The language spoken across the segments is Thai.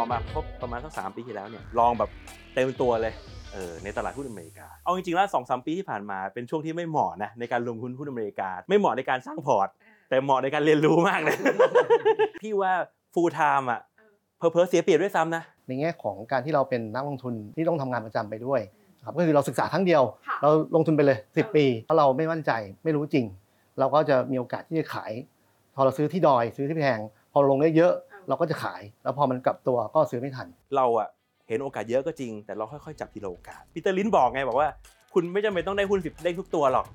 อมาครบประมาณสักสามปีที่แล้วเนี่ยลองแบบเต็มตัวเลยเออในตลาดหุ้นอเมริกา เอาจริงๆแล้วสองสามปีที่ผ่านมาเป็นช่วงที่ไม่เหมาะนะในการลงทุนหุ้นอเมริกา ไม่เหมาะในการสร้างพอร์ต แต่เหมาะในการเรียนรู้มากเลย พี่ว่า full time อะเพอเพอๆเสียเปรียบด้วยซ้ำนะ ในแง่ของการที่เราเป็นนักลงทุนที่ต้องทำงานประจำไปด้วยนะครับก็คือเราศึกษาครั้งเดียวค่ะเราลงทุนไปเลย 10 ปีถ้าเราไม่มั่นใจไม่รู้จริง เราก็จะมีโอกาสที่จะขาย พอเราซื้อที่ดอยซื้อที่แพง พอลงได้เยอะ เราก็จะขาย แล้วพอมันกลับตัวก็ซื้อไม่ทัน เราอะเห็นโอกาสเยอะก็จริง แต่เราค่อยๆจับทีละโอกาสปีเตอร์ลินช์บอกไงบอกว่า คุณไม่จำเป็นต้องได้หุ้นสิบได้ทุกตัวหรอก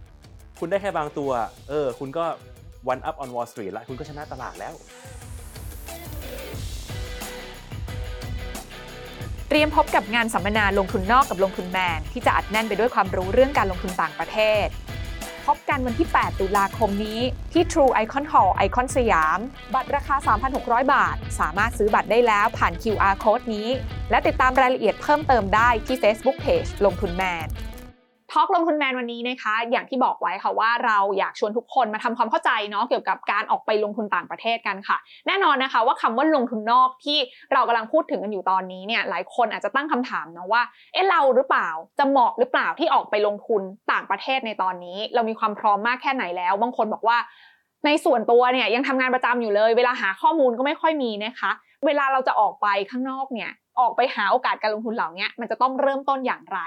คุณได้แค่บางตัว เออ คุณก็ one up on Wall Street แล้วคุณก็ชนะตลาดแล้ว เตรียมพบกับงานสัมมนาลงทุนนอกกับลงทุนแมนที่จะอัดแน่นไปด้วยความรู้เรื่องการลงทุนต่างประเทศ พบกันวันที่ 8 ตุลาคมนี้ ที่ True Icon Hall ไอคอนสยาม บัตรราคา 3,600 บาท สามารถซื้อบัตรได้แล้วผ่าน QR code นี้ และติดตามรายละเอียดเพิ่มเติมได้ที่ Facebook Page ลงทุนแมน ทอกลงทุนแมนวันนี้นะคะ อย่างที่บอกไว้ค่ะว่าเราอยากชวนทุกคนมาทำความเข้าใจเนาะเกี่ยวกับการออกไปลงทุนต่างประเทศกันค่ะ แน่นอนนะคะว่าคำว่าลงทุนนอกที่เรากำลังพูดถึงกันอยู่ตอนนี้เนี่ยหลายคนอาจจะตั้งคำถามเนาะว่าเอ๊ะเราหรือเปล่าจะเหมาะหรือเปล่าที่ออกไปลงทุนต่างประเทศในตอนนี้ เรามีความพร้อมมากแค่ไหนแล้ว บางคนบอกว่าในส่วนตัวเนี่ยยังทำงานประจำอยู่เลย เวลาหาข้อมูลก็ไม่ค่อยมีนะคะ เวลาเราจะออกไปข้างนอกเนี่ยออกไปหาโอกาสการลงทุนเหล่านี้มันจะต้องเริ่มต้นอย่างไร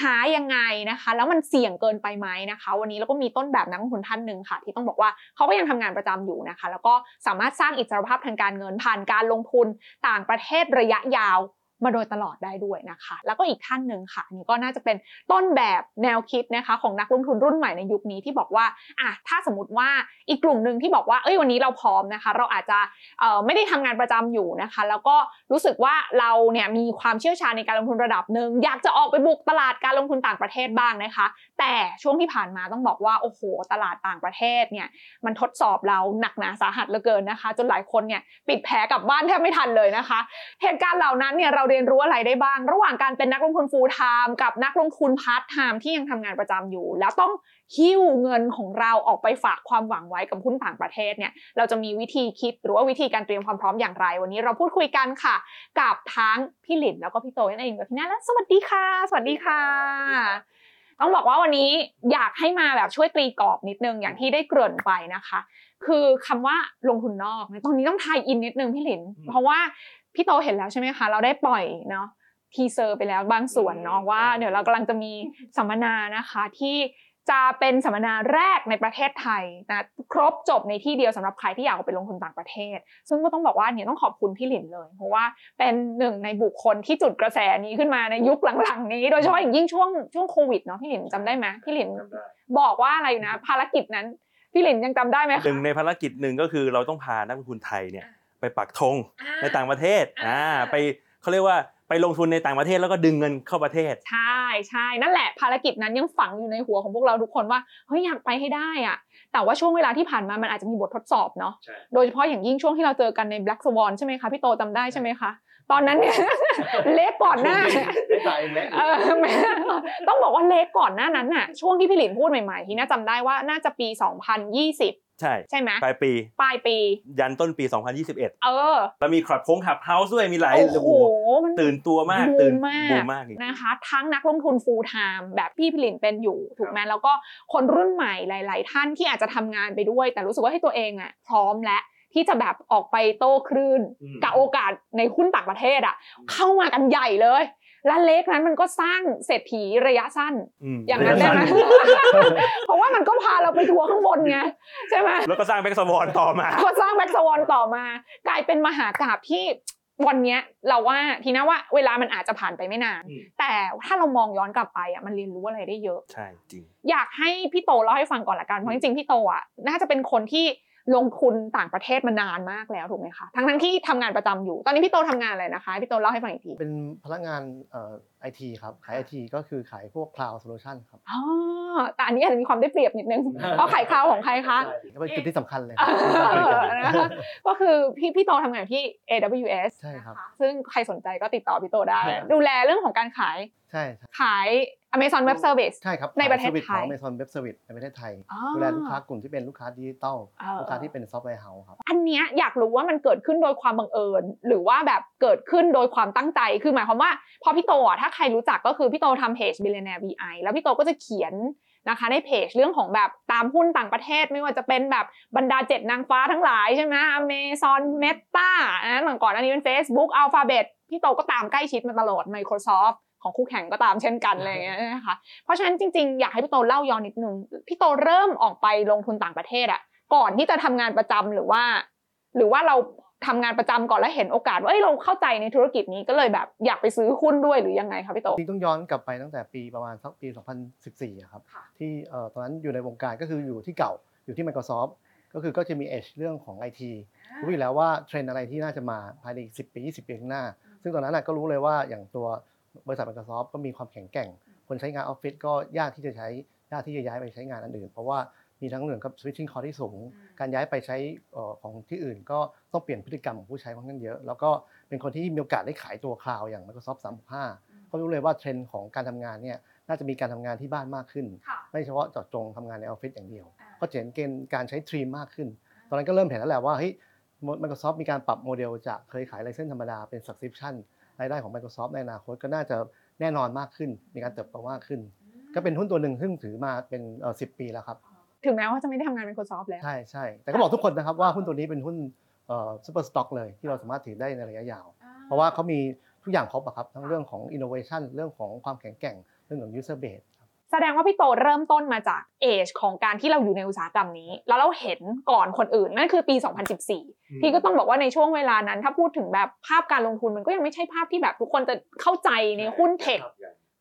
หายังไงนะคะ แล้วมันเสี่ยงเกินไปไหมนะคะ วันนี้เราก็มีต้นแบบนักลงทุนท่านหนึ่งค่ะ ที่ต้องบอกว่าเขาก็ยังทำงานประจำอยู่นะคะ แล้วก็สามารถสร้างอิสรภาพทางการเงินผ่านการลงทุนต่างประเทศระยะยาว มาโดยตลอดได้ด้วยนะคะ แล้วก็อีกท่านหนึ่งค่ะนี่ก็น่าจะเป็นต้นแบบแนวคิดนะคะของนักลงทุนรุ่นใหม่ในยุคนี้ที่บอกว่าอะถ้าสมมติว่าอีกกลุ่มหนึ่งที่บอกว่าเอ้ยวันนี้เราพร้อมนะคะ เราอาจจะเอ่อไม่ได้ทำงานประจำอยู่นะคะ แล้วก็รู้สึกว่าเราเนี่ยมีความเชี่ยวชาญในการลงทุนระดับหนึ่งอยากจะออกไปบุกตลาดการลงทุนต่างประเทศบ้างนะคะ แต่ช่วงที่ผ่านมาต้องบอกว่าโอ้โหตลาดต่างประเทศเนี่ยมันทดสอบเราหนักหนาสาหัสเหลือเกินนะคะ จนหลายคนเนี่ยปิดแผลกลับบ้านแทบไม่ทันเลยนะคะ เหตุการณ์เหล่านั้นเนี่ยเราเรียนรู้อะไรได้บ้าง ระหว่างการเป็นนักลงทุน full time กับนักลงทุน part time ที่ยังทำงานประจำอยู่ แล้วต้องหิ้วเงินของเราออกไปฝากความหวังไว้กับหุ้นต่างประเทศเนี่ยเราจะมีวิธีคิดหรือว่าวิธีการเตรียมความพร้อมอย่างไร วันนี้เราพูดคุยกันค่ะ กับทั้งพี่หลินแล้วก็พี่โตนั่นเองกับพี่น่าและสวัสดีค่ะ สวัสดีค่ะต้องบอกว่าวันนี้อยากให้มาแบบช่วยตีกรอบนิดนึงอย่างที่ได้เกริ่นไปนะคะ คือคำว่าลงทุนนอกเนี่ยตรงนี้ต้องทายอินนิดนึงพี่หลินอืมเพราะว่า พี่โตเห็นแล้วใช่ไหมคะ เราได้ปล่อยเนาะทีเซอร์ไปแล้วบางส่วนเนาะว่า เดี๋ยวเรากำลังจะมีสัมมนานะคะที่จะเป็นสัมมนาแรกในประเทศไทยนะครบจบในที่เดียวสำหรับใครที่อยากเอาไปลงทุนต่างประเทศ ซึ่งก็ต้องบอกว่าเนี่ยต้องขอบคุณพี่หลินเลย เพราะว่าเป็นหนึ่งในบุคคลที่จุดกระแสนี้ขึ้นมาในยุคหลังๆนี้ โดยเฉพาะอย่างยิ่งช่วงช่วงโควิดเนาะพี่หลินจำได้ไหมพี่หลินบอกว่าอะไรอยู่นะ ภารกิจนั้นพี่หลินยังจำได้ไหมคะหนึ่งในภารกิจหนึ่งก็คือเราต้องพานักลงทุนไทยเนี่ย ไปปักธงในต่างประเทศอ่าอ่าไปเขาเรียกว่าไปลงทุนในต่างประเทศแล้วก็ดึงเงินเข้าประเทศ ใช่ใช่นั่นแหละภารกิจนั้นยังฝังอยู่ในหัวของพวกเราทุกคนว่าเฮ้ยอยากไปให้ได้อะแต่ว่าช่วงเวลาที่ผ่านมามันอาจจะมีบททดสอบเนาะใช่โดยเฉพาะอย่างยิ่งช่วงที่เราเจอกันใน Black Swan ใช่ไหมคะพี่โตจำได้ใช่ไหมคะตอนนั้นเนี่ยเล็กก่อนหน้าได้ตายเองแล้วเออไม่ต้องบอกว่าเล็กก่อนหน้านั้นน่ะช่วงที่พี่หลินพูดใหม่ๆที่น่าจำได้ว่าน่าจะปี 2020 ใช่ใช่ไหมปลายปี ปลายปี ยันต้นปี 2021 เออ แล้วมีคลับโค้งขับเฮาส์ด้วยมีหลายโอ้โหมันตื่นตัวมากบูตื่นมมากบูมมากจริงนะคะ ทั้งนักลงทุน full time แบบพี่พิลินเป็นอยู่ถูกไหมแล้วก็คนรุ่นใหม่หลาย ๆ ท่านที่อาจจะทำงานไปด้วย แต่รู้สึกว่าให้ตัวเองอะพร้อมและที่จะแบบออกไปโต้คลื่นอืมกับโอกาสในหุ้นต่างประเทศอะ เข้ามากันใหญ่เลย และเล็กนั้นมันก็สร้างเศรษฐีระยะสั้นมอย่างนั้นได้ไหมเพราะว่ามันก็พาเราไปทัวร์ข้างบนไงใช่ไหมแล้วก็สร้าง Black Swan ต่อมา ก็สร้าง Black Swan ต่อมา กลายเป็นมหากราบที่วันเนี้ยเราว่าทีน่าว่าเวลามันอาจจะผ่านไปไม่นานอืมแต่ถ้าเรามองย้อนกลับไปอะมันเรียนรู้อะไรได้เยอะ ใช่จริง อยากให้พี่โตเล่าให้ฟังก่อนละกันเพราะจริงๆพี่โตอะน่าจะเป็นคนที่ ลงทุนต่างประเทศมานานมากแล้วถูกไหมคะทั้งทั้งที่ทำงานประจำอยู่ ตอนนี้พี่โตทำงานอะไรนะคะพี่โตเล่าให้ฟังอีกทีเป็นพนักงานเอ่อไอทีครับขายไอทีก็คือขายพวก cloud solution ครับอ๋อแต่อันนี้อาจจะมีความได้เปรียบนิดนึงเพราะขายคราวของใครคะก็เป็นจุดที่สำคัญเลยเออนะคะก็คือพี่พี่โตทำงานอยู่ที่ AWS ใช่ครับนะะซึ่งใครสนใจก็ติดต่อพี่โตได้ใช่ดูแลเรื่องของการขายใช่ใช่ขาย Amazon Web Service ใช่ครับในประเทศขาย service ไทยของ Amazon Web Service ในประเทศไทยอ๋อดูแลลูกค้ากลุ่มที่เป็นลูกค้าดิจิตอลเออลูกค้าที่เป็น software house ครับอันเนี้ยอยากรู้ว่ามันเกิดขึ้นโดยความบังเอิญ หรือว่าแบบเกิดขึ้นโดยความตั้งใจคือหมายความว่าพอพี่โตอะถ้าใครรู้จักก็คือพี่โตทำเพจ Billionaire VI แล้วพี่โตก็จะเขียนนะคะในเพจเรื่องของแบบตามหุ้นต่างประเทศไม่ว่าจะเป็นแบบบรรดาเจ็ดนางฟ้าทั้งหลายใช่ไหม Amazon Meta นะหลังก่อนอันนี้เป็น Facebook Alphabet พี่โตก็ตามใกล้ชิดมาตลอด Microsoft ของคู่แข่งก็ตามเช่นกันอะไรอย่างเงี้ยนะคะเพราะฉะนั้นจริงๆ อยากให้พี่โตเล่าย้อนนิดนึงพี่โตเริ่มออกไปลงทุนต่างประเทศอะก่อนที่จะทำงานประจำหรือว่า หรือว่าเรา ทำงานประจำก่อนแล้วเห็นโอกาสว่าเอ้ยเราเข้าใจในธุรกิจนี้ก็เลยแบบอยากไปซื้อหุ้นด้วยหรือยังไงคะพี่โตจริงๆต้องย้อนกลับไปตั้งแต่ปีประมาณสักปี 2014อะครับค่ะที่เอ่อตอนนั้นอยู่ในวงการก็คืออยู่ที่เก่าอยู่ที่ Microsoft ก็คือก็จะมี Edge เรื่องของ IT รู้อยู่แล้วว่าเทรนด์อะไรที่น่าจะมาภายในอีก10 ปี 20 ปีข้างหน้า ซึ่งตอนนั้นน่ะก็รู้เลยว่าอย่างตัวบริษัท Microsoft ก็มีความแข็งแกร่ง คนใช้งานออฟฟิศก็ยากที่จะใช้ยากที่จะย้ายไปใช้งานอันอื่น เพราะว่า มีทั้งเรื่องกับ switching cost ที่สูง การย้ายไปใช้เอ่อของที่อื่น ก็ต้องเปลี่ยนพฤติกรรมของผู้ใช้ค่อนข้างเยอะ แล้วก็เป็นคนที่มีโอกาสได้ขายตัว cloud อย่าง Microsoft 365 ก็รู้เลยว่าเทรนด์ของการทำงานเนี่ยน่าจะมีการทำงานที่บ้านมากขึ้นค่ะไม่เฉพาะเจาะจงทำงานในออฟฟิศอย่างเดียวอ่าก็จะเห็นเทรนด์การใช้ Teams มากขึ้น ตอนนั้นก็เริ่มเห็นแล้วแหละว่าเฮ้ย Microsoft มีการปรับโมเดลจากเคยขาย license ธรรมดาเป็น subscription รายได้ของ Microsoft ในอนาคตก็น่าจะแน่นอนมากขึ้น มีการเติบโตมากขึ้น ก็เป็นหุ้นตัวหนึ่งซึ่งถือมาเป็นเอ่อ10 ปีแล้วครับ ถึงแม้ว่าจะไม่ได้ทำงาน Microsoft แล้ว ใช่ใช่แต่ก็บอกทุกคนนะครับว่าหุ้นตัวนี้เป็นหุ้น super stock เลยที่เราสามารถถือได้ในระยะยาว เพราะว่าเขามีทุกอย่างครบอะครับทั้งเรื่องของ innovation เรื่องของความแข็งแกร่งเรื่องของ user base ครับแสดงว่าพี่โตเริ่มต้นมาจากเอจของการที่เราอยู่ในอุตสาหกรรมนี้ แล้วเราเห็นก่อนคนอื่นนั่นคือปี 2014พี่ก็ต้องบอกว่าในช่วงเวลานั้น ถ้าพูดถึงแบบภาพการลงทุนมันก็ยังไม่ใช่ภาพที่แบบทุกคนจะเข้าใจในหุ้นเทค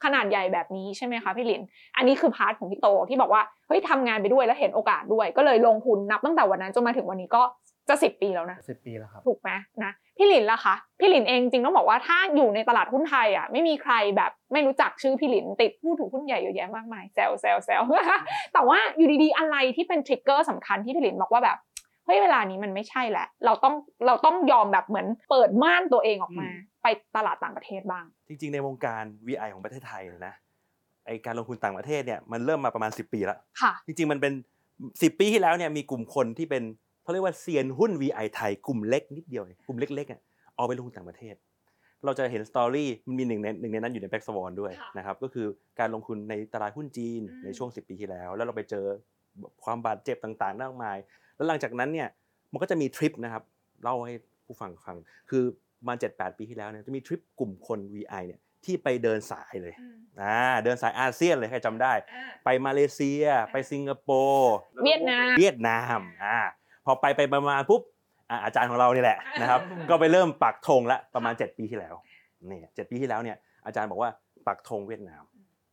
ขนาดใหญ่แบบนี้ใช่ไหมคะพี่หลิน อันนี้คือพาร์ทของพี่โตที่บอกว่าเฮ้ยทำงานไปด้วยแล้วเห็นโอกาสด้วย ก็เลยลงทุนนับตั้งแต่วันนั้นจนมาถึงวันนี้ก็จะสิบปีแล้วนะ10ปีแล้วครับถูกไหมนะพี่หลินล่ะคะพี่หลินเองจริงต้องบอกว่าถ้าอยู่ในตลาดหุ้นไทยอะไม่มีใครแบบไม่รู้จักชื่อพี่หลินติดพูดถึงหุ้นใหญ่เยอะแยะมากมายแซวแซวแซวแต่ว่าอยู่ดีๆอะไรที่เป็นทริกเกอร์สำคัญที่พี่หลินบอกว่าแบบ เฮ้ยเวลานี้มันไม่ใช่แหละ เราต้องเราต้องยอมแบบเหมือนเปิดม่านตัวเองออกมา ไปตลาดต่างประเทศบ้าง จริง ๆ ในวงการ VI ของประเทศไทยเนี่ยนะไอการลงทุนต่างประเทศเนี่ยมันเริ่มมาประมาณ 10 ปีแล้วค่ะ จริง ๆ มันเป็น 10 ปีที่แล้วเนี่ยมีกลุ่มคนที่เป็นเขาเรียกว่าเซียนหุ้น VI ไทยกลุ่มเล็กนิดเดียวเองกลุ่มเล็กๆอะเอาไปลงทุนต่างประเทศ เราจะเห็นสตอรี่มันมีหนึ่งในหนึ่งในนั้นอยู่ในแบ็กสวอนด้วยค่ะนะครับก็คือการลงทุนในตลาดหุ้นจีนอืมในช่วง 10 ปีที่แล้ว แล้วเราไปเจอความบาดเจ็บต่างๆมากมาย แล้วหลังจากนั้นเนี่ยมันก็จะมีทริปนะครับเล่าให้ผู้ฟังฟังคือประมาณ7-8ปีที่แล้วเนี่ยจะมีทริปกลุ่มคน VI เนี่ยที่ไปเดินสายเลยอ่าเดินสายอาเซียนเลยใครจำได้ ไปมาเลเซีย ไปสิงคโปร์เวียดนามเวียดนามอ่าพอไปไปประมาณปุ๊บอ่าอาจารย์ของเรานี่แหละนะครับ ก็ไปเริ่มปักธงละประมาณ 7 ปีที่แล้วนี่เจ็ดปีที่แล้วเนี่ยอาจารย์บอกว่าปักธงเวียดนาม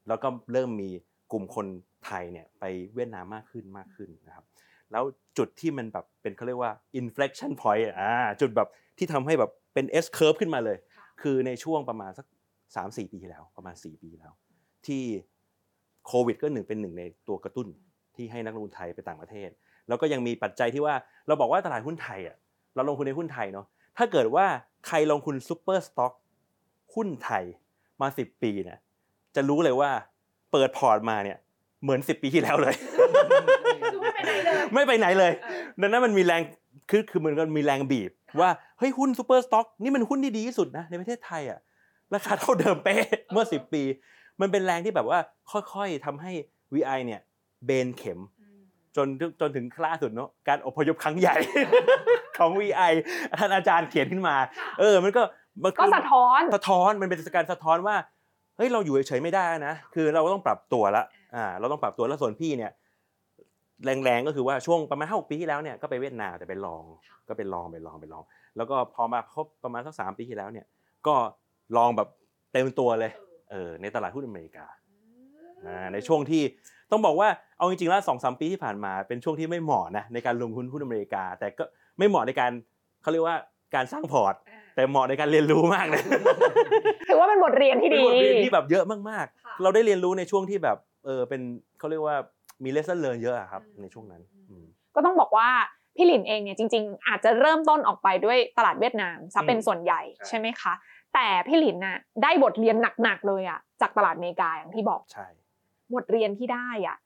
แล้วก็เริ่มมีกลุ่มคนไทยเนี่ยไปเวียดนามมากขึ้นมากขึ้นนะครับ แล้วจุดที่มันแบบเป็นเขาเรียกว่า inflection point อ่าจุดแบบที่ทำให้แบบเป็น S curve ขึ้นมาเลย คือในช่วงประมาณสัก3-4 ปีที่แล้วประมาณ 4 ปีแล้ว ที่โควิดก็หนึ่งเป็นหนึ่งในตัวกระตุ้นที่ให้นักลงทุนไทยไปต่างประเทศ แล้วก็ยังมีปัจจัยที่ว่าเราบอกว่าตลาดหุ้นไทยอะเราลงทุนในหุ้นไทยเนาะถ้าเกิดว่าใครลงทุน super stock หุ้นไทยมา 10 ปีเนี่ยจะรู้เลยว่าเปิดพอร์ตมาเนี่ยเหมือน 10 ปีที่แล้วเลยคือ ไม่ไปไหนเลยไม่ไปไหนเลย ดังนั้นมันมีแรงคือคือมันก็มีแรงบีบ ว่าเฮ้ยหุ้น super stock นี่มันหุ้นที่ดีที่สุดนะในประเทศไทยอะราคาเท่าเดิมเป๊ะเมื่อ 10 ปี มันเป็นแรงที่แบบว่าค่อยๆทำให้ VI เนี่ยเบนเข็ม จนจนถึงคล่าสุดเนาะการอพยพครั้งใหญ่ ของ VI ท่านอาจารย์เขียนขึ้นมา เออมันก็มันคืก็อสะท้อนสะท้อนมันเป็นการสะท้อนว่าเฮ้ยเราอยู่เฉยๆไม่ได้นะ คือเราต้องปรับตัวละอ่าเราต้องปรับตัวแล้วส่วนพี่เนี่ย แรงๆก็คือว่าช่วงประมาณห้าปีที่แล้วเนี่ยก็ไปเวียดนามแต่ไปลองก็ไปลองไปลองไปลอง แล้วก็พอมาครบประมาณสักสามปีที่แล้วเนี่ยก็ลองแบบเต็มตัวเลยเออในตลาดหุ้นอเมริกาอ่าในช่วงที่ต้องบอกว่าเอาจริงๆแล้วสองสามปีที่ผ่านมาเป็นช่วงที่ไม่เหมาะนะในการลงทุนหุ้นอเมริกา แต่ก็ไม่เหมาะในการเขาเรียกว่าการสร้างพอร์ต แต่เหมาะในการเรียนรู้มากเลยถือว่าเป็นบทเรียนที่เป็นดีบทเรียนที่แบบเยอะมากค่ะๆเราได้เรียนรู้ในช่วงที่แบบเออเป็นเขาเรียกว่า มีเลสเซนเรียนเยอะอะครับอืมในช่วงนั้นอืมก็ต้องบอกว่าพี่หลินเองเนี่ยจริง ๆ อาจจะเริ่มต้นออกไปด้วยตลาดเวียดนามซะเป็นอืมส่วนใหญ่ใช่ใช่ไหมคะ แต่พี่หลินน่ะได้บทเรียนหนักๆเลยอะจากตลาดอเมริกาอย่างที่บอกใช่บทเรียนที่ได้อะ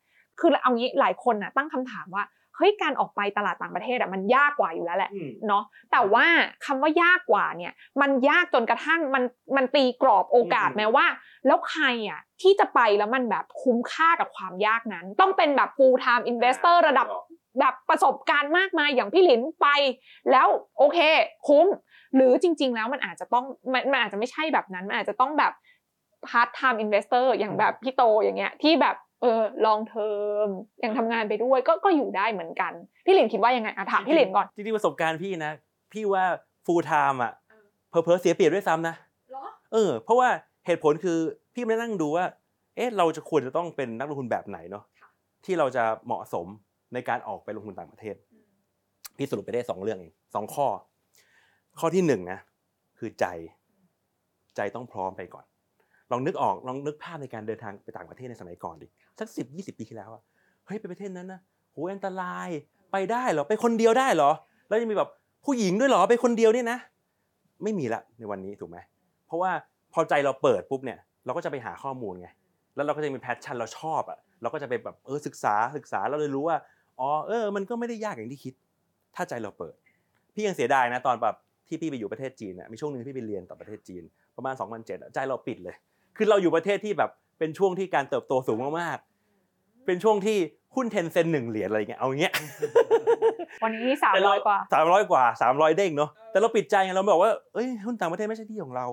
คือเอางี้หลายคนน่ะตั้งคำถามว่า เฮ้ยการออกไปตลาดต่างประเทศอะมันยากกว่าอยู่แล้วแหละอืมเนาะแต่ว่าคำว่ายากกว่าเนี่ย มันยากจนกระทั่งมันมันตีกรอบโอกาสอืมแม้ว่า แล้วใครอะที่จะไปแล้วมันแบบคุ้มค่ากับความยากนั้น ต้องเป็นแบบ full time investor ระดับแบบประสบการณ์มากมายอย่างพี่หลินไป แล้วโอเค คุ้ม หรือจริง ๆ แล้วมันอาจจะต้องมันมันอาจจะไม่ใช่แบบนั้น มันอาจจะต้องแบบ part time investor อย่างแบบพี่โตอย่างเงี้ยที่แบบ เออ long term ยังทำงานไปด้วยก็ก็อยู่ได้เหมือนกัน พี่หลินคิดว่ายังไงอะถามพี่หลินก่อนจริงๆประสบการณ์พี่นะ พี่ว่า full time อะเพอเพอๆเสียเปรียบด้วยซ้ำนะเออ เพราะว่าเหตุผลคือพี่ไม่ได้นั่งดูว่า เอ๊ะเราจะควรจะต้องเป็นนักลงทุนแบบไหนเนาะค่ะที่เราจะเหมาะสมในการออกไปลงทุนต่างประเทศ พี่สรุปไปได้สองเรื่องเองสองข้อ ข้อที่หนึ่งนะคือใจใจต้องพร้อมไปก่อน ลองนึกออกลองนึกภาพในการเดินทางไปต่างประเทศในสมัยก่อนดิ สักสิบยี่สิบปีที่แล้วอะเฮ้ยไปประเทศนั้นนะโหอันตรายไปได้เหรอไปคนเดียวได้เหรอ แล้วยังมีแบบผู้หญิงด้วยเหรอไปคนเดียวเนี่ยนะ ไม่มีละในวันนี้ถูกไหมเพราะว่าพอใจเราเปิดปุ๊บเนี่ยเราก็จะไปหาข้อมูลไงแล้วเราก็จะมี passion เราชอบอะเราก็จะไปแบบเออศึกษาศึกษาเราเลยรู้ว่าอ๋อเออมันก็ไม่ได้ยากอย่างที่คิด ถ้าใจเราเปิด พี่ยังเสียดายนะตอนแบบที่พี่ไปอยู่ประเทศจีนน่ะมีช่วงหนึ่งพี่ไปเรียนต่อประเทศจีน ประมาณ 2007ใจเราปิดเลย คือเราอยู่ประเทศที่แบบเป็นช่วงที่การเติบโตสูงมาก เป็นช่วงที่หุ้น Tencent หนึ่งเหรียญอะไรอย่างเงี้ยเอาอย่างเงี้ยวันนี้สามร้อยกว่าสามร้อยกว่าสามร้อยเด้งเนาะแต่เราปิดใจไงเราบอกว่าเอ้ยหุ้นต่างประเทศไม่ใช่ที่ของเรา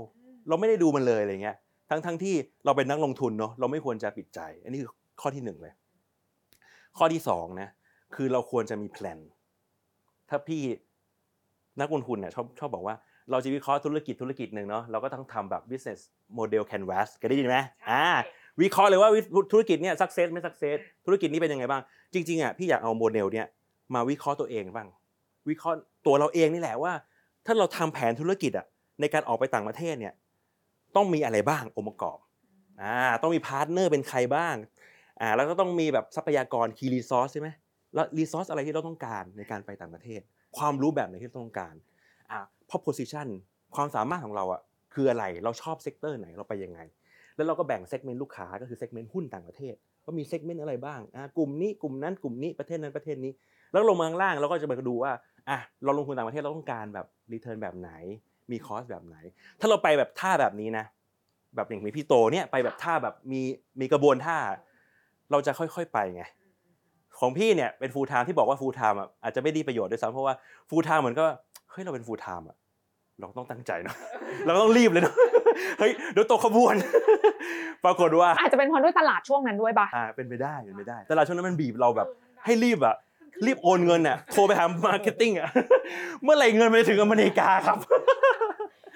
เราไม่ได้ดูมันเลยอะไรเงี้ยทั้งทั้งที่เราเป็นนักลงทุนเนาะเราไม่ควรจะปิดใจ อันนี้คือข้อที่หนึ่งเลย ข้อที่สองนะคือเราควรจะมีแพลนถ้าพี่นักลงทุนเนี่ยชอบชอบบอกว่าเราจะวิเคราะห์ธุรกิจธุรกิจหนึ่งเนาะเราก็ต้องทำแบบ business model canvas เคยได้ยินไหมอ่า วิเคราะห์เลยว่าธุรกิจเนี่ย success ไม่ success ธุรกิจนี้เป็นยังไงบ้าง จริงๆอะพี่อยากเอาโมเดลเนี่ยมาวิเคราะห์ตัวเองบ้าง วิเคราะห์ตัวเราเองนี่แหละว่า ถ้าเราทำแผนธุรกิจอะในการออกไปต่างประเทศเนี่ยต้องมีอะไรบ้างองค์ประกอบอ่าต้องมี partner เป็นใครบ้างอ่าแล้วก็ต้องมีแบบทรัพยากร key resource ใช่ไหมแล้ว resource อะไรที่เราต้องการในการไปต่างประเทศ ความรู้แบบไหนที่เราต้องการอ่าพราะ position ความสามารถของเราอะคืออะไรเราชอบ sector ไหนเราไปยังไง แล้วเราก็แบ่ง segment ลูกค้าก็คือ segment หุ้นต่างประเทศว่ามี segment อะไรบ้างอ่ากลุ่มนี้กลุ่มนั้นกลุ่มนี้ประเทศนั้นประเทศนี้ แล้วลงมาข้างล่างเราก็จะมาดูว่าอะเราลงทุนต่างประเทศเราต้องการแบบ return แบบไหน มี cost แบบไหน ถ้าเราไปแบบท่าแบบนี้นะ แบบอย่างมีพี่โตเนี่ยไปแบบท่าแบบมีมีกระบวนท่า เราจะค่อยๆไปไงของพี่เนี่ยเป็น full time ที่บอกว่า full time อะอาจจะไม่ได้ประโยชน์ด้วยซ้ำเพราะว่า full time เหมือนก็เฮ้ยเราเป็น full time อะเราต้องตั้งใจเนาะเราต้องรีบเลยเนาะ เฮ้ยเดี๋ยวตกขบวน ปรากฏว่าอาจจะเป็นเพราะด้วยตลาดช่วงนั้นด้วยปะอ่าเป็นไปได้เป็นไปได้แต่เราช่วงนั้นมันบีบเราแบบให้รีบอะรีบโอนเงินอะโทรไปหา marketing อะเมื่อไหร่เงินมันจะถึงอเมริกาครับ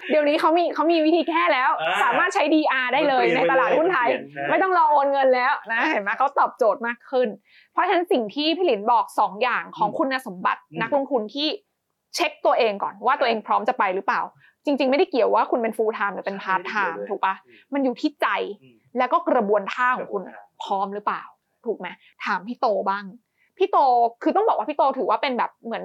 เดี๋ยวนี้เขามีเขามีวิธีแก้แล้วอ่าสามารถใช้ DR ได้เลยมันเปลี่ในยนไปตลาดหุ้นไทยเลยเปลี่ยนไม่ต้องรอโอนเงินแล้วนะเห็นไหมเขาตอบโจทย์มากขึ้น เพราะฉะนั้นสิ่งที่พี่หลินบอก 2 อย่างของอืมคุณสมบัติอืมนักลงทุนที่เช็คตัวเองก่อนว่าตัวเองพร้อมจะไปหรือเปล่า จริง ๆ ไม่ได้เกี่ยวว่าคุณเป็น full time หรือเป็น part time ถูกปะมันอยู่ที่ใจแล้วก็กระบวนท่าของคุณพร้อมหรือเปล่า ถูกไหมถามพี่โตบ้าง พี่โตคือต้องบอกว่าพี่โตถือว่าเป็นแบบเหมือน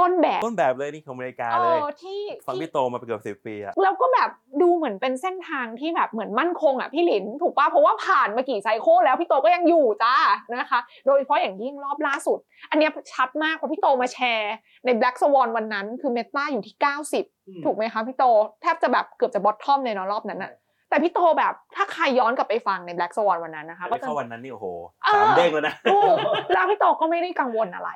ต้นแบบต้นแบบเลยนี่ของอเมริกาเอเลยอที่ฟังที่พี่โตมาเป็นเกือบสิบปีอะแล้วก็แบบดูเหมือนเป็นเส้นทางที่แบบเหมือนมั่นคงอะพี่หลินถูกป่ะเพราะว่าผ่านมากี่ไซโคลแล้วพี่โตก็ยังอยู่จ้านะคะ โดยเฉพาะอย่างยิ่งรอบล่าสุด อันเนี้ยชัดมากเพราะพี่โตมาแชร์ใน Black Swan วันนั้นคือเมตาอยู่ที่ 90 ถูกไหมคะพี่โตแทบจะแบบเกือบจะบอททอมเลยเนาะรอบนั้นอะแต่พี่โตแบบถ้าใครย้อนกลับไปฟังใน Black Swan วันนั้นนะคะไปก็จะเข้าวันนั้นนี่โอ้โหเออสามเด้งแล้วนะถูกแล้วพี่โตก็ไม่ได้กังวลอะไร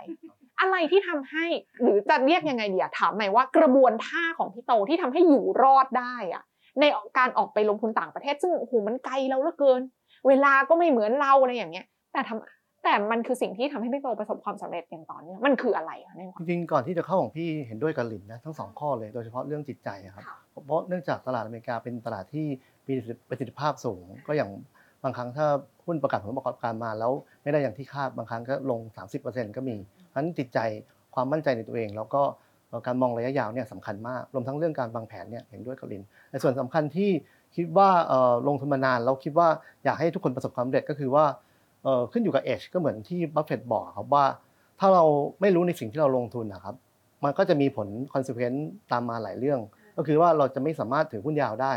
อะไรที่ทำให้หรือจะเรียกยังไงดีอะถามใหม่ว่ากระบวนท่าของพี่โตที่ทำให้อยู่รอดได้อะในการออกไปลงทุนต่างประเทศ ซึ่งโอ้โหมันไกลเราเหลือเกิน เวลาก็ไม่เหมือนเราอะไรอย่างเงี้ย แต่ทำแต่มันคือสิ่งที่ทำให้พี่โตประสบความสำเร็จอย่างต่อเนื่องมันคืออะไรคะในความจริงๆก่อนที่จะเข้าของพี่เห็นด้วยกับหลินนะทั้งสองข้อเลยโดยเฉพาะเรื่องจิตใจอะครับค่ะเพราะเนื่องจากตลาดอเมริกาเป็นตลาดที่มีประสิทธิภาพสูง ก็อย่างบางครั้งถ้าหุ้นประกาศผลประกอบการมาแล้ว ไม่ได้อย่างที่คาดบางครั้งก็ลง 30%ก็มีเพราะฉะ นั้นจิตใจความมั่นใจในตัวเอง แล้วก็การมองระยะยาวเนี่ยสำคัญมากรวมทั้งเรื่องการวางแผนเนี่ยเห็นด้วยกับลินในส่วนสำคัญที่คิดว่าลงทุนมานานแล้วคิดว่าอยากให้ทุกคนประสบความสำเร็จก็คือว่าขึ้นอยู่กับเอชก็เหมือนที่บัฟเฟตต์บอกครับว่า ถ้าเราไม่รู้ในสิ่งที่เราลงทุนนะครับ มันก็จะมีผลคอน e เควนต์ตามมาหลายเรื่อง ก็คือว่าเราจะไม่สามารถถือหุ้นยาวได้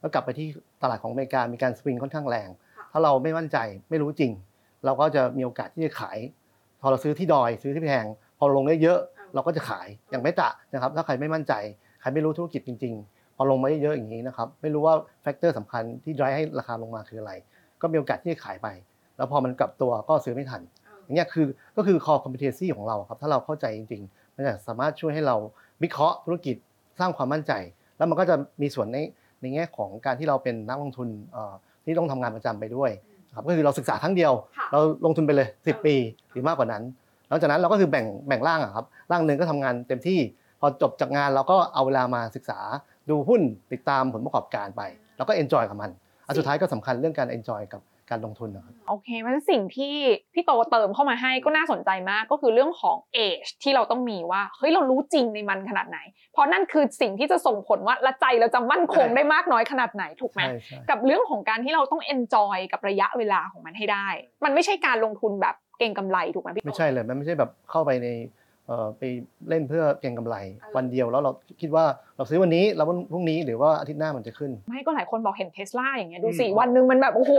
แล้วกลับไปที่ตลาดของอเมริกามีการสวิงค่อนข้างแรง ถ้าเราไม่มั่นใจไม่รู้จริง เราก็จะมีโอกาสที่จะขาย พอเราซื้อที่ดอยซื้อที่แพงพอลงได้เยอะเราก็จะขายอย่าง Meta นะครับ ถ้าใครไม่มั่นใจใครไม่รู้ธุรกิจจริง ๆ พอลงมาเยอะๆอย่างนี้นะครับไม่รู้ว่าแฟกเตอร์สำคัญที่ drive ให้ราคาลงมาคืออะไร ก็มีโอกาสที่จะขายไป แล้วพอมันกลับตัวก็ซื้อไม่ทัน อย่างเงี้ยคือก็คือ core competency ของเราครับถ้าเราเข้าใจจริงๆมันจะสามารถช่วยให้เราวิเคราะห์ธุรกิจสร้างความมั่นใจ แล้วมันก็จะมีส่วนในในแง่ของการที่เราเป็นนักลงทุนเอ่อที่ต้องทำงานประจำไปด้วย ครับก็คือเราศึกษาครั้งเดียวค่ะเราลงทุนไปเลย 10 ปีหรือมากกว่านั้น หลังจากนั้นเราก็คือแบ่งแบ่งร่างอะครับร่างหนึ่งก็ทำงานเต็มที่ พอจบจากงานเราก็เอาเวลามาศึกษาดูหุ้นติดตามผลประกอบการไป แล้วก็ enjoy กับมันอันสุดท้ายก็สำคัญเรื่องการ enjoy กับ การลงทุนนะครับ โอเคมันสิ่งที่พี่โตเติมเข้ามาให้ก็น่าสนใจมากก็คือเรื่องของ age ที่เราต้องมีว่าเฮ้ยเรารู้จริงในมันขนาดไหน เพราะนั่นคือสิ่งที่จะส่งผลว่าละใจเราจะมั่นคงได้มากน้อยขนาดไหนถูกไหมใช่ใช่กับเรื่องของการที่เราต้อง enjoy กับระยะเวลาของมันให้ได้ มันไม่ใช่การลงทุนแบบเก่งกำไรถูกไหมพี่โตไม่ใช่เลยมันไม่ใช่แบบเข้าไปในเอ่อ ไปเล่นเพื่อเก็งกำไร วันเดียวแล้วเราคิดว่าเราซื้อวันนี้แล้ววันพรุ่งนี้หรือว่าอาทิตย์หน้ามันจะขึ้น ไม่ก็หลายคนบอกเห็นเทสลาอย่างเงี้ยดูสิอืมวันหนึ่งมันแบบโอ้โห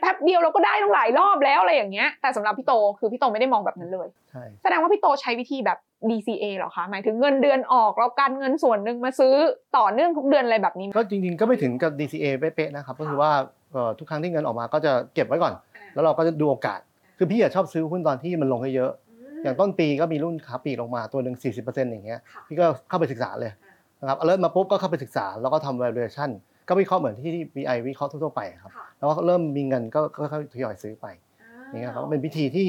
แป๊บเดียวเราก็ได้ตั้งหลายรอบแล้วอะไรอย่างเงี้ยแต่สำหรับพี่โตคือพี่โตไม่ได้มองแบบนั้นเลยใช่แสดงว่าพี่โตใช้วิธีแบบ DCA เหรอคะหมายถึงเงินเดือนออกแล้วการเงินส่วนหนึ่งมาซื้อต่อเนื่องทุกเดือนอะไรแบบนี้ไหมก็จริงๆก็ไม่ถึงกับ DCA เป๊ะๆนะครับก็คือว่าเอ่อทุกครั้งที่เงินออกมาก็จะเก็บไว้ก่อน แล้วเราก็จะดูโอกาสคือพี่อะชอบซื้อหุ้นตอนที่มันลงให้เยอะ อย่างต้นปีก็มีรุ่นขาปลีกลงมาตัวหนึ่ง40%อย่างเงี้ยค่ะพี่ก็เข้าไปศึกษาเลยนะครับ alert มาปุ๊บก็เข้าไปศึกษาแล้วก็ทำ valuation ก็วิเคราะห์เหมือนที่ BI วิเคราะห์ทั่วๆไปครับแล้วก็เริ่มมีเงินก็ค่อยๆทยอยซื้อไปอย่างเงี้ยครับเป็นวิธีที่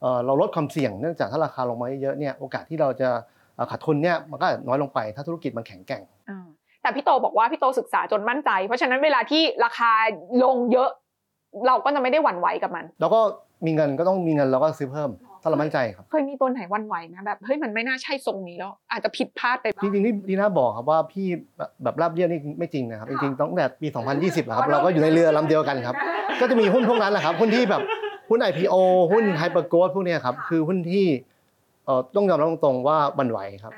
เอ่อเราลดความเสี่ยงเนื่องจากถ้าราคาลงมาเยอะๆเนี่ยโอกาสที่เราจะเอ่อขาดทุนเนี่ยมันก็น้อยลงไปถ้าธุรกิจมันแข็งแกร่งอ่าแต่พี่โตบอกว่าพี่โตศึกษาจนมั่นใจ เพราะฉะนั้นเวลาที่ราคาลงเยอะ เราก็จะไม่ได้หวั่นไหวกับมัน แล้วก็มีเงินก็ต้องมีเงินเราก็ซื้อเพิ่ม ถ้าเรามั่นใจครับ เคยมีตัวไหนหวันไหวนะแบบเฮ้ยมันไม่น่าใช่ทรงนี้แล้ว อาจจะผิดพลาดไปจริงๆที่ดีน่าบอกครับว่าพี่แบบแบบราบเรียบนี่ไม่จริงนะครับ จริงๆตั้งแต่ปี 2020แล้วครับเราก็อยู่ในเรือลำเดียวกันครับ ก็จะมีหุ้นพวกนั้นแหละครับหุ้นที่แบบหุ้น IPO หุ้นไฮเปอร์โกลพวกเนี้ยครับคือหุ้นที่เอ่อต้องยอมรับตรงๆว่าหวั่นไหวครับ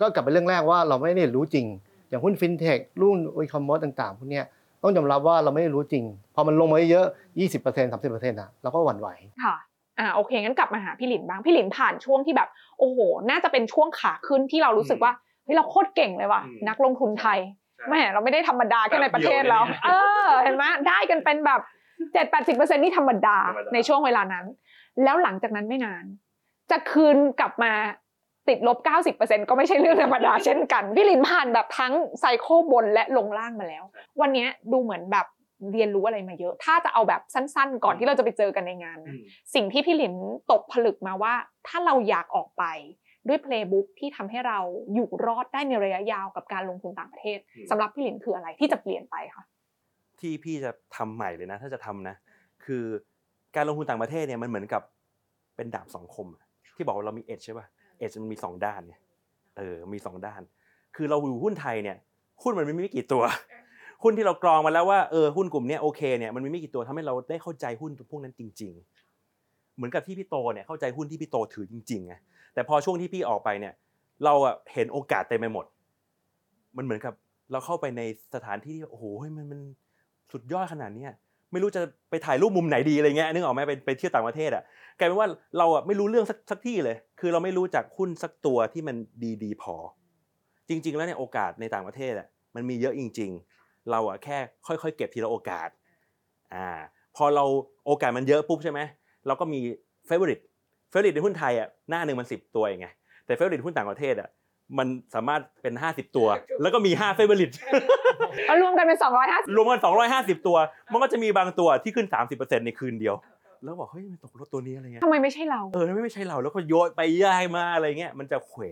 ก็กลับไปเรื่องแรกว่าเราไม่ได้รู้จริง อย่างหุ้นฟินเทครุ่นอีคอมเมิร์ซต่างๆพวกเนี้ยต้องยอมรับว่าเราไม่ได้รู้จริง พอมันลงมาเยอะๆ20% 30%อะเราก็หวั่นไหวค่ะ อ่าโอเคงั้นกลับมาหาพี่หลินบ้างพี่หลินผ่านช่วงที่แบบ โอ้โห น่าจะเป็นช่วงขาขึ้นที่เรารู้สึกว่าเฮ้ยเราโคตรเก่งเลยว่ะอืมนักลงทุนไทยแหม่เราไม่ได้ธรรมดาแค่ในประเทศแล้วเออเห็นไหมได้กันเป็นแบบเจ็ดแปดสิบเปอร์เซ็นนี่ธรรมดาธรรมดาในช่วงเวลานั้น แล้วหลังจากนั้นไม่นาน จะคืนกลับมาติดลบ90%ก็ไม่ใช่เรื่องธรรมดาเช่นกันพี่หลินผ่านแบบทั้งไซโคลบนและลงล่างมาแล้ว วันเนี้ยดูเหมือนแบบ เรียนรู้อะไรมาเยอะ ถ้าจะเอาแบบสั้น ๆ ก่อนที่เราจะไปเจอกันในงานนะสิ่งที่พี่หลินตกผลึกมาว่า ถ้าเราอยากออกไปด้วยเพลย์บุ๊กที่ทำให้เราอยู่รอดได้ในระยะยาวกับการลงทุนต่างประเทศอืมสำหรับพี่หลินคืออะไรที่จะเปลี่ยนไปคะที่พี่จะทำใหม่เลยนะ ถ้าจะทำนะ คือการลงทุนต่างประเทศเนี่ยมันเหมือนกับเป็นดาบสองคมอะที่บอกว่าเรามีเอ็ดใช่ป่ะเอ็ดมันมีสองด้านเนี่ยเออมีสองด้าน คือเราอยู่หุ้นไทยเนี่ยหุ้นมันมีไม่กี่ตัว หุ้นที่เรากรองมาแล้วว่าเออหุ้นกลุ่มเนี้ยโอเคเนี่ยมันมีไม่กี่ตัวทำให้เราได้เข้าใจหุ้นพวกนั้นจริง ๆ เหมือนกับที่พี่โตเนี่ยเข้าใจหุ้นที่พี่โตถือจริงๆไงแต่พอช่วงที่พี่ออกไปเนี่ย เราอะเห็นโอกาสเต็มไปหมด มันเหมือนกับเราเข้าไปในสถานที่ที่โอ้โหมันมันสุดยอดขนาดเนี้ยไม่รู้จะไปถ่ายรูปมุมไหนดีอะไรเงี้ยนึกออกไหมไปไปเที่ยวต่างประเทศอะกลายเป็นว่าเราอะไม่รู้เรื่องสักสักที่เลย คือเราไม่รู้จักหุ้นสักตัวที่มันดีดีพอ จริง ๆ แล้วเนี่ยโอกาสในต่างประเทศอะมันมีเยอะจริง ๆ เราอะแค่ค่อยๆ เก็บทีละโอกาสอ่าพอเราโอกาสมันเยอะปุ๊บใช่ไหมเราก็มี favorite favorite ในหุ้นไทยอะหน้าหนึ่งมันสิบตัวเองไงแต่ favorite หุ้นต่างประเทศอะมันสามารถเป็น 50 ตัว แล้วก็มี5 favoriteแล้วรวมกันเป็น 250 รวมกัน 250 ตัว มันก็จะมีบางตัวที่ขึ้น 30%ในคืนเดียว แล้วบอกเฮ้ยมันตกรถตัวนี้อะไรเงี้ยทำไมไม่ใช่เราเออไม่ไม่ใช่เราแล้วก็โยนไปย้ายมาอะไรเงี้ยมันจะเขว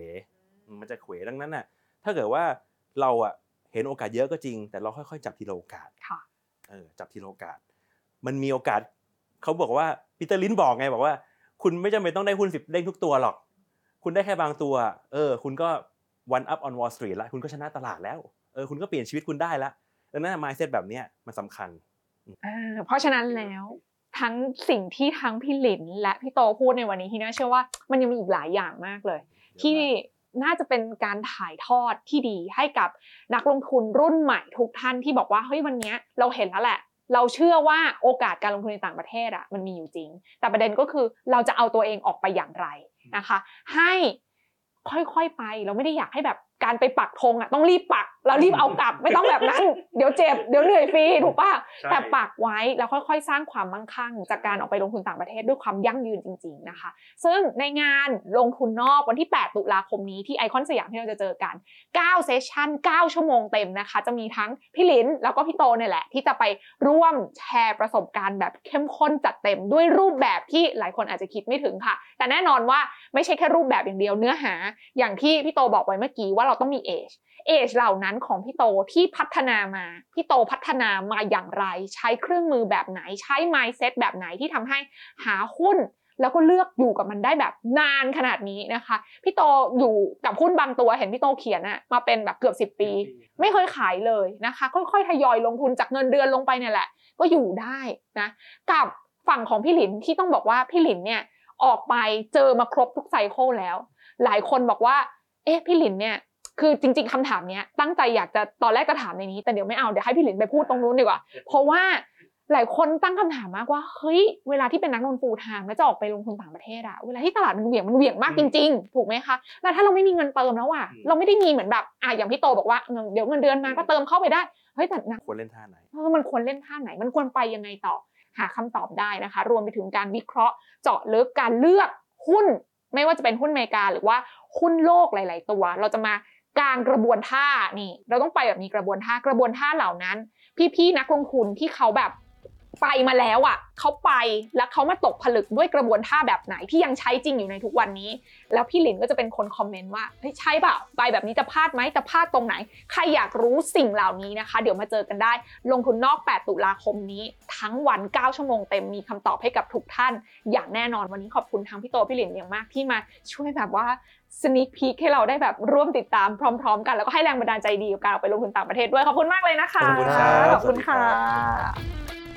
มันจะเขวดังนั้นน่ะถ้าเกิดว่าเราอะ เห็นโอกาสเยอะก็จริง แต่เราค่อยๆ จับทีละโอกาสค่ะเออจับทีละโอกาส มันมีโอกาสเขาบอกว่าปีเตอร์ลินบอกไงบอกว่า คุณไม่จำเป็นต้องได้หุ้นสิบเด้งทุกตัวหรอก คุณได้แค่บางตัว เออ คุณก็ one up on Wall Street แล้วคุณก็ชนะตลาดแล้วเออคุณก็เปลี่ยนชีวิตคุณได้แล้วดังนั้น mindset แบบเนี้ยมันสำคัญอ่าเพราะฉะนั้นแล้วทั้งสิ่งที่ทั้งพี่หลินและพี่โตพูดในวันนี้ที่น่าเชื่อว่ามันยังมีอีกหลายอย่างมากเลย ที่ น่าจะเป็นการถ่ายทอดที่ดีให้กับนักลงทุนรุ่นใหม่ทุกท่านที่บอกว่าเฮ้ยวันนี้เราเห็นแล้วแหละ เราเชื่อว่าโอกาสการลงทุนในต่างประเทศอะมันมีอยู่จริง แต่ประเด็นก็คือเราจะเอาตัวเองออกไปอย่างไรนะคะ ให้ค่อยๆไปเราไม่ได้อยากให้แบบ การไปปักธงอะต้องรีบปักแล้วรีบเอากลับไม่ต้องแบบนั้น เดี๋ยวเจ็บเดี๋ยวเหนื่อยฟรีถูกป่ะใช่แต่ปักไว้แล้วค่อยๆ สร้างความมั่งคั่ง จากการออกไปลงทุนต่างประเทศด้วยความยั่งยืนจริง ๆนะคะ ซึ่งในงานลงทุนนอกวันที่ 8 ตุลาคมนี้ที่ไอคอนสยามที่เราจะเจอกัน 9 เซสชั่น 9 ชั่วโมงเต็มนะคะ จะมีทั้งพี่ลินแล้วก็พี่โตเนี่ยแหละ ที่จะไปร่วมแชร์ประสบการณ์แบบเข้มข้นจัดเต็มด้วยรูปแบบที่หลายคนอาจจะคิดไม่ถึงค่ะ แต่แน่นอนว่าไม่ใช่แค่รูปแบบอย่างเดียวเนื้อหา อย่างที่พี่โตบอกไว้เมื่อกี้ว่าเราต้องมีเอจเอจเหล่านั้นของพี่โตที่พัฒนามา พี่โตพัฒนามาอย่างไร ใช้เครื่องมือแบบไหนใช้ mindset แบบไหนที่ทำให้หาหุ้น แล้วก็เลือกอยู่กับมันได้แบบนานขนาดนี้นะคะ พี่โตอยู่กับหุ้นบางตัวเห็นพี่โตเขียนอะมาเป็นแบบเกือบ 10 ปี ไม่เคยขายเลยนะคะ ค่อยๆทยอยลงทุนจากเงินเดือนลงไปเนี่ยแหละ ก็อยู่ได้นะกับฝั่งของพี่หลินที่ต้องบอกว่าพี่หลินเนี่ยออกไปเจอมาครบทุกไซเคิลแล้ว หลายคนบอกว่า เอ๊ะพี่หลินเนี่ย คือจริง ๆคำถามเนี้ยตั้งใจอยากจะตอนแรกจะถามในนี้ แต่เดี๋ยวไม่เอาเดี๋ยวให้พี่หลินไปพูดตรงนู้นดีกว่า เพราะว่าหลายคนตั้งคำถามมากว่าเฮ้ยเวลาที่เป็นนักลงทุนฟูลไทม์แล้วจะออกไปลงทุนต่างประเทศอะเวลาที่ตลาดมันเหวี่ยงมันเหวี่ยงมากจริงๆ ถูกไหมคะแล้วถ้าเราไม่มีเงินเติมแล้วอะอืมเราไม่ได้มีเหมือนแบบอะอย่างพี่โตบอกว่าเงินเดี๋ยวเงินเดือนมาก็เติมเข้าไปได้เฮ้ยแต่นักควรเล่นท่าไหนเออมันควรเล่นท่าไหน มันควรไปยังไงต่อหาคำตอบได้นะคะ รวมไปถึงการวิเคราะห์ เจาะลึกการเลือกหุ้น ไม่ว่าจะเป็นหุ้นอเมริกาหรือว่าหุ้นโลกหลาย ๆ ตัว เราจะมา กางกระบวนท่านี่ เราต้องไปแบบมีกระบวนท่ากระบวนท่าเหล่านั้น พี่ๆนักลงทุนที่เขาแบบไปมาแล้วอะเขาไปแล้วเขามาตกผลึกด้วยกระบวนท่าแบบไหนที่ยังใช้จริงอยู่ในทุกวันนี้ แล้วพี่หลินก็จะเป็นคนคอมเมนต์ว่าใช่เปล่าไปแบบนี้จะพลาดไหมจะพลาดตรงไหน ใครอยากรู้สิ่งเหล่านี้นะคะ เดี๋ยวมาเจอกันได้ ลงทุนนอก 8 ตุลาคมนี้ ทั้งวัน 9 ชั่วโมงเต็มมีคำตอบให้กับทุกท่าน อย่างแน่นอนวันนี้ขอบคุณทั้งพี่โตพี่หลินอย่างมากที่มาช่วยแบบว่า สนิ k พีคให้เราได้แบบร่วมติดตามพร้อม ๆ กัน แล้วก็ให้แรงบันดาลใจดีกับการออกไปลงทุนต่างประเทศด้วย ขอบคุณมากเลยนะคะ ขอบคุณครับขอบคุณสวัสดีครัค่ะ